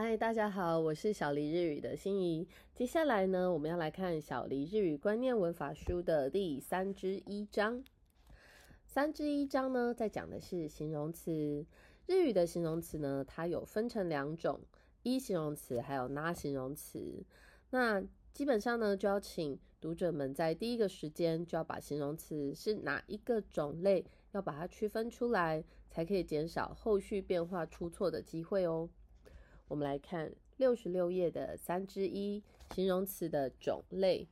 嗨，大家好，我是小黎日语的心怡。接下来呢，我们要来看小黎日语观念文法书的第三之一章。三之一章呢，在讲的是形容词。日语的形容词呢，它有分成两种：一形容词，还有那形容词。那基本上呢，就要请读者们在第一个时间就要把形容词是哪一个种类，要把它区分出来，才可以减少后续变化出错的机会哦。我们来看六十六页的三之一形容词的种类。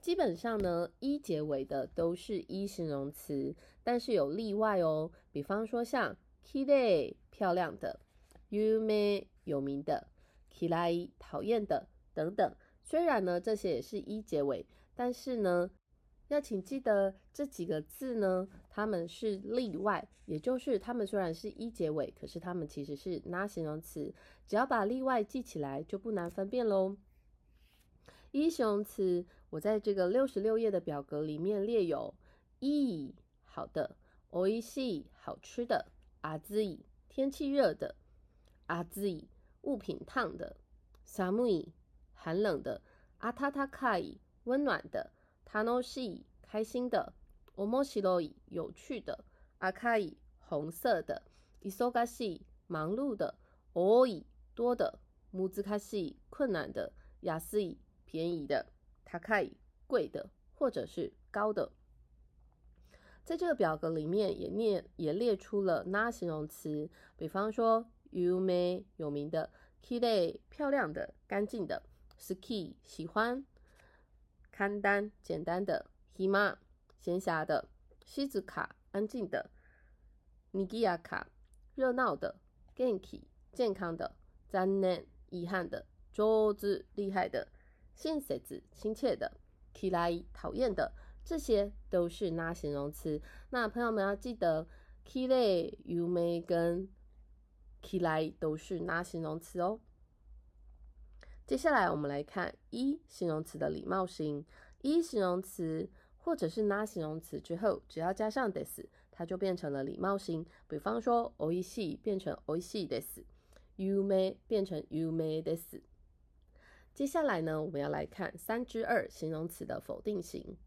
基本上呢，一结尾的都是一形容词，但是有例外哦。比方说像 kire 漂亮的，yume 有名的，kirai 讨厌的等等。虽然呢这些也是一结尾，但是呢。要请记得这几个字呢，它们是例外，也就是它们虽然是一结尾，可是它们其实是那形容词。只要把例外记起来，就不难分辨喽。一形容词，我在这个六十六页的表格里面列有：一好的，おいしい好吃的，あずい天气热的，あずい物品烫的，寒い寒冷的，あたたかい温暖的。他诺西开心的， おもしろい有趣的，阿卡伊红色的，いそがしい忙碌的，多い多的，むずかしい困难的，安い便宜的，高い贵的，或者是高的。在这个表格里面也列也列出了那形容词，比方说有名有名的，k i 漂亮的干净的，ski 喜欢。简单简单的，hima 闲暇的，西子卡安静的，nigia 卡热闹的，genki 健康的赞念遗憾的，周子厉害的，信塞子亲切的，kirai 讨厌的，这些都是那形容词。那朋友们要记得，kirai、yume 跟 kirai 都是那形容词哦。接下来我们来看一形容词的礼貌型。一形容词或者是那形容词之后，只要加上 des，它就变成了礼貌型。比方说おいしい变成おいしいです，有名变成有名です。接下来呢，我们要来看三之二形容词的否定型。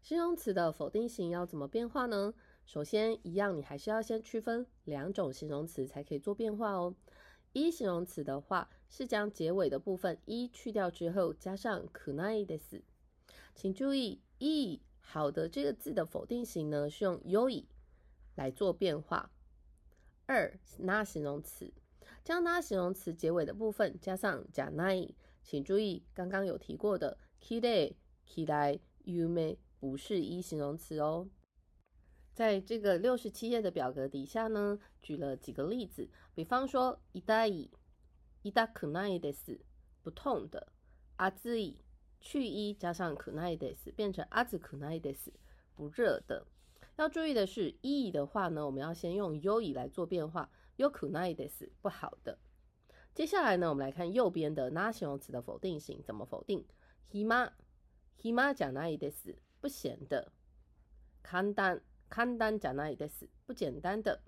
形容词的否定型要怎么变化呢？首先，一样你还是要先区分两种形容词才可以做变化哦。一形容词的话，是将结尾的部分一去掉之后，加上可奈的死。请注意， 一好的这个字的否定型呢，是用 yoi 来做变化。二那形容词，将那形容词结尾的部分加上加奈。请注意，刚刚有提过的 kide、kidai、yume 不是一形容词哦。在这个六十七页的表格底下呢，举了几个例子，比方说，伊达伊伊达可奈的是不痛的，阿兹伊去一加上可奈的是变成阿兹可奈的是不热的。要注意的是，伊的话呢，我们要先用优以来做变化，优可奈的是不好的。接下来呢，我们来看右边的那形容词的否定型怎么否定？hima hima 讲奈的是不闲的，簡単簡単じゃないです，不简单的。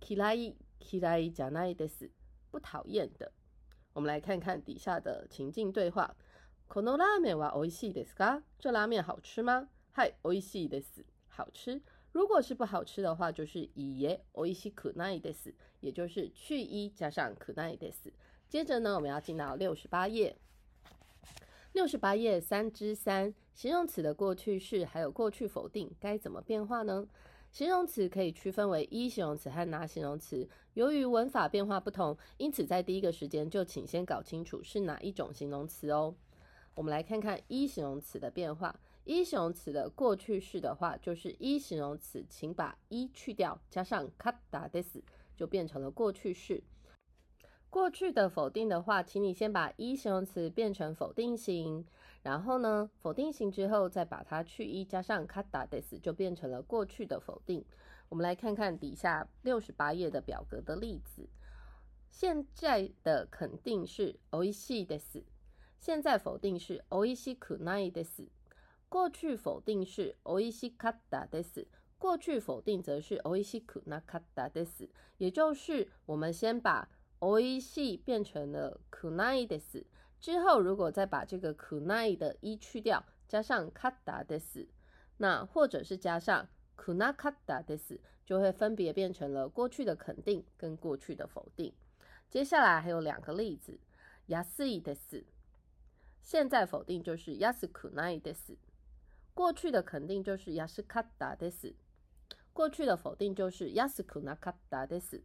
嫌い嫌いじゃないです，不讨厌的。我们来看看底下的情境对话。 このラーメンは美味しいですか？这拉面好吃吗？はい美味しいです，好吃。如果是不好吃的话，就是いいえ美味しくないです，也就是去一加上くないです。接着呢，我们要进到六十八页。六十八页三之三，形容词的过去式还有过去否定该怎么变化呢？形容词可以区分为一形容词和拿形容词。由于文法变化不同，因此在第一个时间就请先搞清楚是哪一种形容词哦。 我们来看看一形容词的变化。一形容词的过去式的话，就是一形容词，请把一去掉，加上 kata des，就变成了过去式。过去的否定的话，请你先把一形容词变成否定型，然后呢，否定型之后再把它去一加上 kata des，就变成了过去的否定。我们来看看底下六十八页的表格的例子。现在的肯定是 oishi des，现在否定是 oishi kunai des，过去否定是 oishi kata des，过去否定则是 oishi kunakata des，也就是我们先把 おいしい变成了くないです。之后如果再把这个くない的一去掉，加上かったです，那或者是加上くなかったです，就会分别变成了过去的肯定跟过去的否定。接下来还有两个例子，安いです。 现在否定就是安くないです。过去的肯定就是安かったです。过去的否定就是安くなかったです。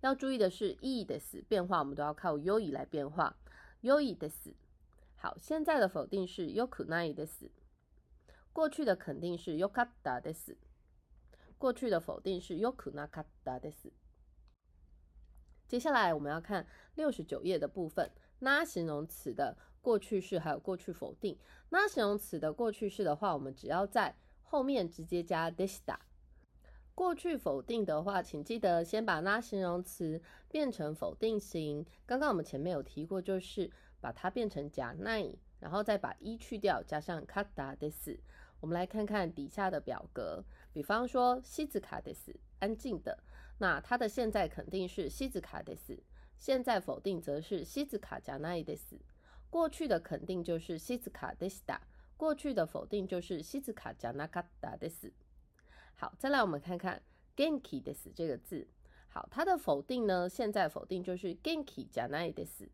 要注意的是，e 的 s 变化，我们都要靠 yo 来变化。yo 的 s 好，现在的否定是 yoku nai 的 s 过去的肯定是 yokata 的 s 过去的否定是 yoku nakata 的 s 接下来我们要看六十九页的部分， 那形容词的过去式还有过去否定。那形容词的过去式的话，我们只要在后面直接加 deshita。过去否定的话，请记得先把那形容词变成否定型。刚刚我们前面有提过，就是把它变成假奈，然后再把一去掉，加上卡达的斯。我们来看看底下的表格，比方说西子卡的斯，安静的，那它的现在肯定是西子卡的斯，现在否定则是西子卡加奈的斯。过去的肯定就是西子卡的斯达，过去的否定就是西子卡加纳卡达的斯。好，再来我们看看 genki 的 s 这个字。好，它的否定呢，现在否定就是 genki 加奈的 s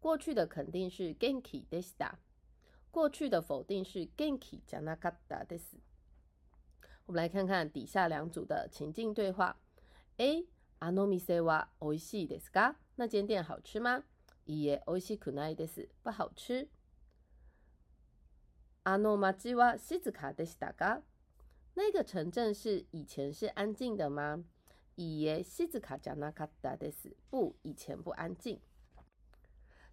过去的肯定是 genki でした。过去的否定是 genki 加なかったです。我们来看看底下两组的情境对话。A あの店は美味しいですか？那间店好吃吗？いいえ、美味しくないです。不好吃？あの街は静かでしたか？那个城镇是以前是安静的吗？以耶西子卡加纳卡达的斯不，以前不安静。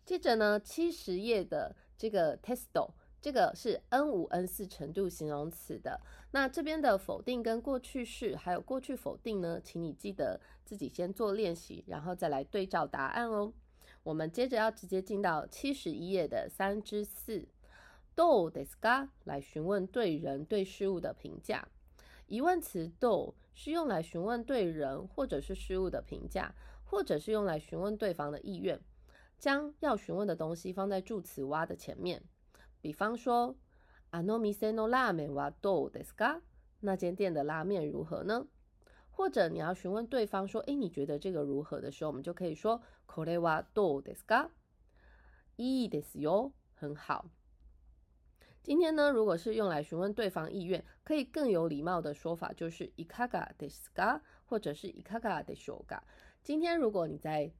接着呢，七十页的这个 testo，这个是 N 五 N 四程度形容词的。那这边的否定跟过去式还有过去否定呢，请你记得自己先做练习，然后再来对照答案哦。我们接着要直接进到七十一页的三之四。do des ga 来询问对人对事物的评价。疑问词 do 是用来询问对人或者是事物的评价，或者是用来询问对方的意愿。将要询问的东西放在助词哇的前面。比方说，あの店のラーメンはどうですか？那间店的拉面如何呢？或者你要询问对方说，诶，你觉得这个如何的时候，我们就可以说、これはどうですか？いいですよ，很好。今天呢，如果是用来询问对方意愿，可以更有礼貌的说法就是いかがですか，或者是いかがでしょうか。今天如果你在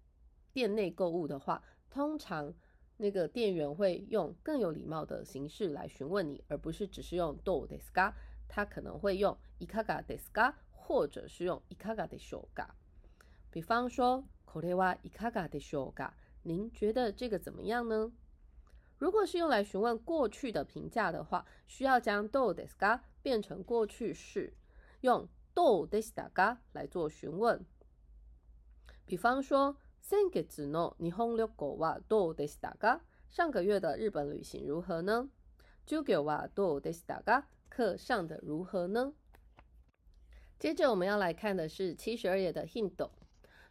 店内购物的话，通常 那个店员会用更有礼貌的形式来询问你，而不是只是用どうですか。他可能会用いかがですか，或者是用いかがでしょうか。比方说これはいかがでしょうか？您觉得这个怎么样呢？如果是用来询问过去的评价的话，需要将 do des ga 变成过去式，用 do des da ga 来做询问。比方说， 先月の日本旅行はどうでしたか？上个月的日本旅行如何呢？授業はどうでしたか？课上的如何呢？接着我们要来看的是七十二页的 hint。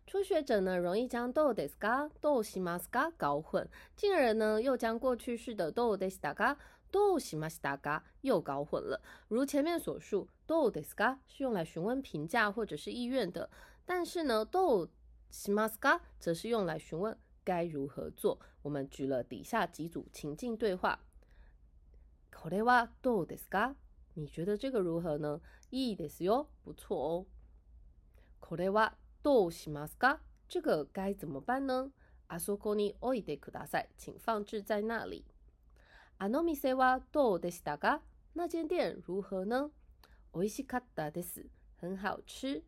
初学者呢，容易将 do des ga do shimas ga 搞混，进而呢，又将过去式的 do des da ga do shimas da ga 又搞混了。如前面所述，do des ga 是用来询问评价或者是意愿的，但是呢，do shimas ga 则是用来询问该如何做。我们举了底下几组情境对话。これはどうですか？你觉得这个如何呢？いいですよ，不错哦。これはどうしますか？这个该怎么办呢？あそこに置いてください，请放置在那里。あの店はどうでしたか？那间店如何呢？美味しかったです，很好吃。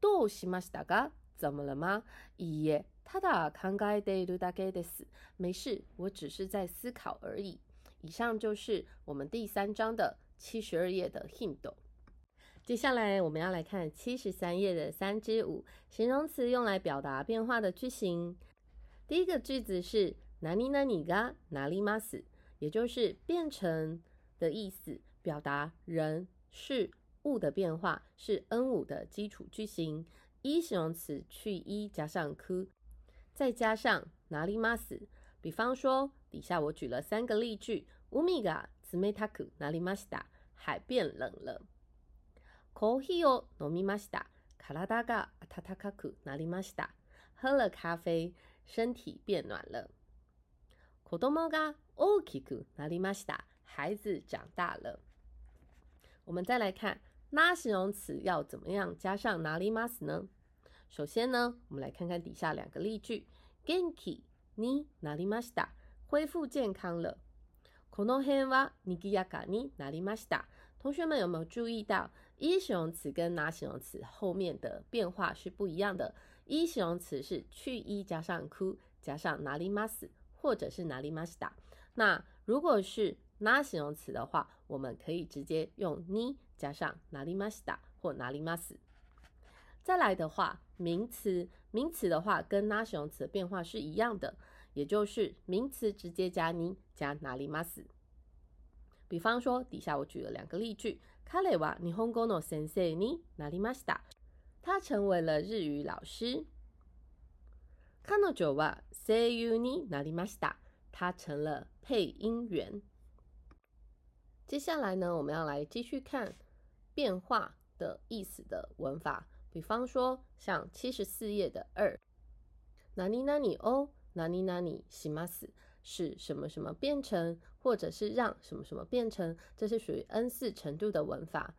どうしましたか？ 怎么了吗？いいえ、ただ考えているだけです。没事，我只是在思考而已。以上就是我们第三章的七十二页的 hint。接下来我们要来看七十三页的三之五形容词用来表达变化的句型。第一个句子是哪里哪里が哪里吗死，也就是变成的意思，表达人事物的变化，是 N 五的基础句型。 一形容词去一加上 ku，再加上哪里 mas。比方说，底下我举了三个例句：乌米嘎兹梅塔库哪里 mas 达，海变冷了；コーヒーを飲みました。卡拉达嘎阿塔塔卡库哪里玛西达，喝了咖啡，身体变暖了。子供が大きくなりました，孩子长大了。我们再来看， 那形容词要怎么样加上哪里ます呢？首先呢，我们来看看底下两个例句：元気になりました，恢复健康了。この辺はにぎやかになりました。同学们有没有注意到？一形容词跟哪形容词后面的变化是不一样的。一形容词是去一加上 ku 加上哪里 mas 或者是哪里 mas da。那如果是哪形容词的话，我们可以直接用你 加上哪里 mas da 或哪里 mas。再来的话，名词名词的话跟哪形容词的变化是一样的，也就是名词直接加你加哪里 mas。比方说，底下我举了两个例句。彼は日本語の先生になりました。他成为了日语老师。彼女は声優になりました。他成了配音员。接下来呢，我们要来继续看 变化的意思的文法。比方说，像七十四页的二，哪里哪里哦，哪里哪里します。是什么什么变成，或者是让什么什么变成，这是属于 N 四程度的文法。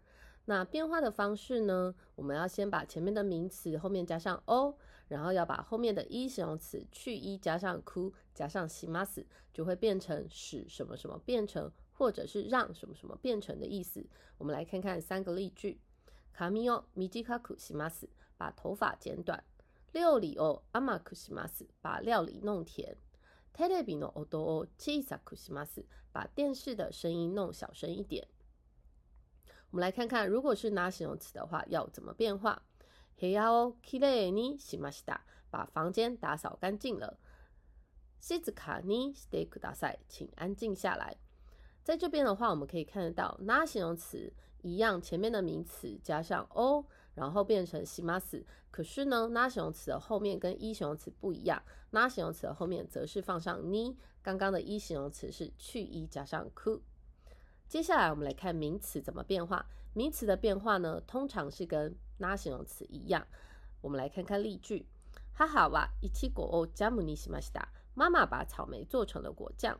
那变化的方式呢？我们要先把前面的名词后面加上 o，然后要把后面的一形容词去一加上 ku 加上します，就会变成使什么什么变成， 或者是让什么什么变成的意思。我们来看看三个例句：髪を短くします，把头发剪短；料理を甘くします，把料理弄甜。テレビの音を小さくします，把电视的声音弄小声一点。我们来看看，如果是拿形容词的话，要怎么变化？部屋をきれいにしました，把房间打扫干净了。静かにしてください，请安静下来。 在这边的话，我们可以看得到，拿形容词一样，前面的名词加上 o。然后变成します。可是呢，那形容词的后面跟一形容词不一样，那形容词的后面则是放上に。刚刚的一形容词是去一加上 ku。接下来我们来看名词怎么变化。名词的变化呢，通常是跟那形容词一样。我们来看看例句：母はイチゴをジャムにしました。妈妈把草莓做成了果酱。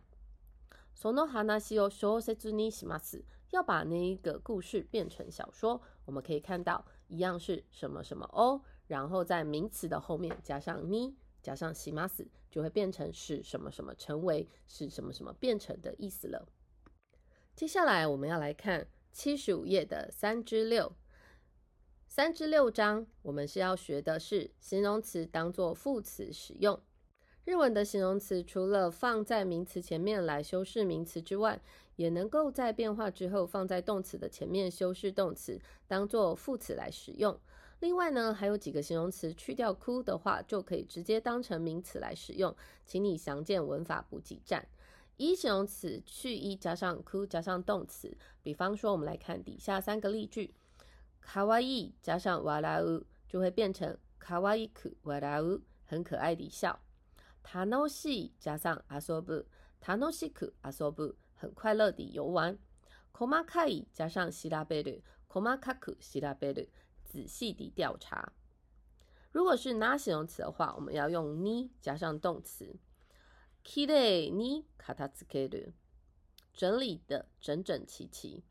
その話を小説にします。要把那一个故事变成小说。我们可以看到。一样是什么什么哦，然后在名词的后面加上你，加上西马斯，就会变成是什么什么成为是什么什么变成的意思了。接下来我们要来看七十五页的三至六，三至六章，我们是要学的是形容词当做副词使用。 日文的形容词除了放在名词前面来修饰名词之外，也能够在变化之后放在动词的前面修饰动词，当做副词来使用。另外呢，还有几个形容词去掉 ku 的话，就可以直接当成名词来使用。请你详见文法补给站。一形容词去一加上 ku 加上动词，比方说我们来看底下三个例句：卡哇伊加上哇啦呜，就会变成卡哇伊库哇啦呜，很可爱的笑。楽しい加上阿索布，塔诺西库阿索布。很快乐地游玩。k o m a k a i 加上希拉贝鲁 k o m a k a k u 希拉贝鲁，仔细地调查。如果是拿形容词的话，我们要用 ni 加上动词。kire ni katatsukeru，整理的整整齐齐。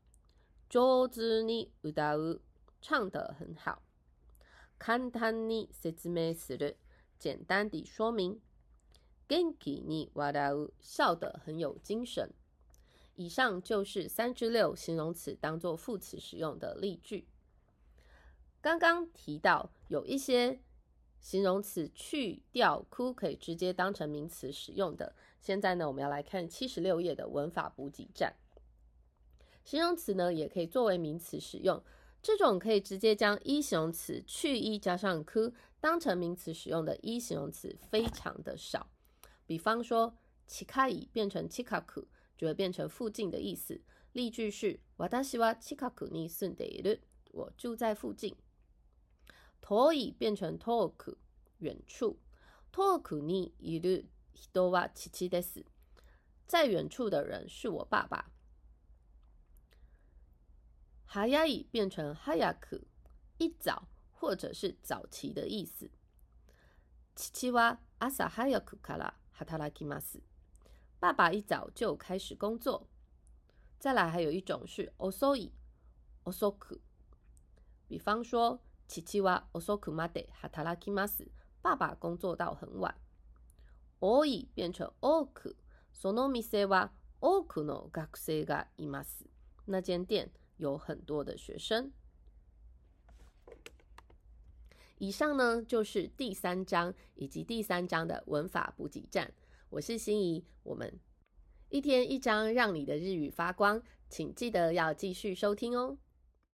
jozu ni udau，唱得很好。kantan ni setsumei suru，简单地说明。Genki ni wadau，笑得很有精神。以上就是三至六形容词当做副词使用的例句。刚刚提到有一些形容词去掉 ku 可以直接当成名词使用的。现在呢，我们要来看七十六页的文法补给站。形容词呢也可以作为名词使用，这种可以直接将一形容词去一加上 k 当成名词使用的一形容词非常的少。比方说，チカイ变成チカク。就会变成附近的意思。例句是：私は近くに住んでいる。我住在附近。 遠い变成遠く，远处。遠くにいる人は父です。在远处的人是我爸爸。早い变成早く，一早或者是早期的意思。父は朝早くから 働きます。爸爸一早就开始工作。再来，还有一种是遅い、遅く。比方说，父は遅くまで働きます。爸爸工作到很晚。多い变成多く。その店は多くの学生がいます。那间店有很多的学生。 以上呢就是第三章以及第三章的文法补给站。我是心怡，我们一天一章，让你的日语发光。请记得要继续收听哦。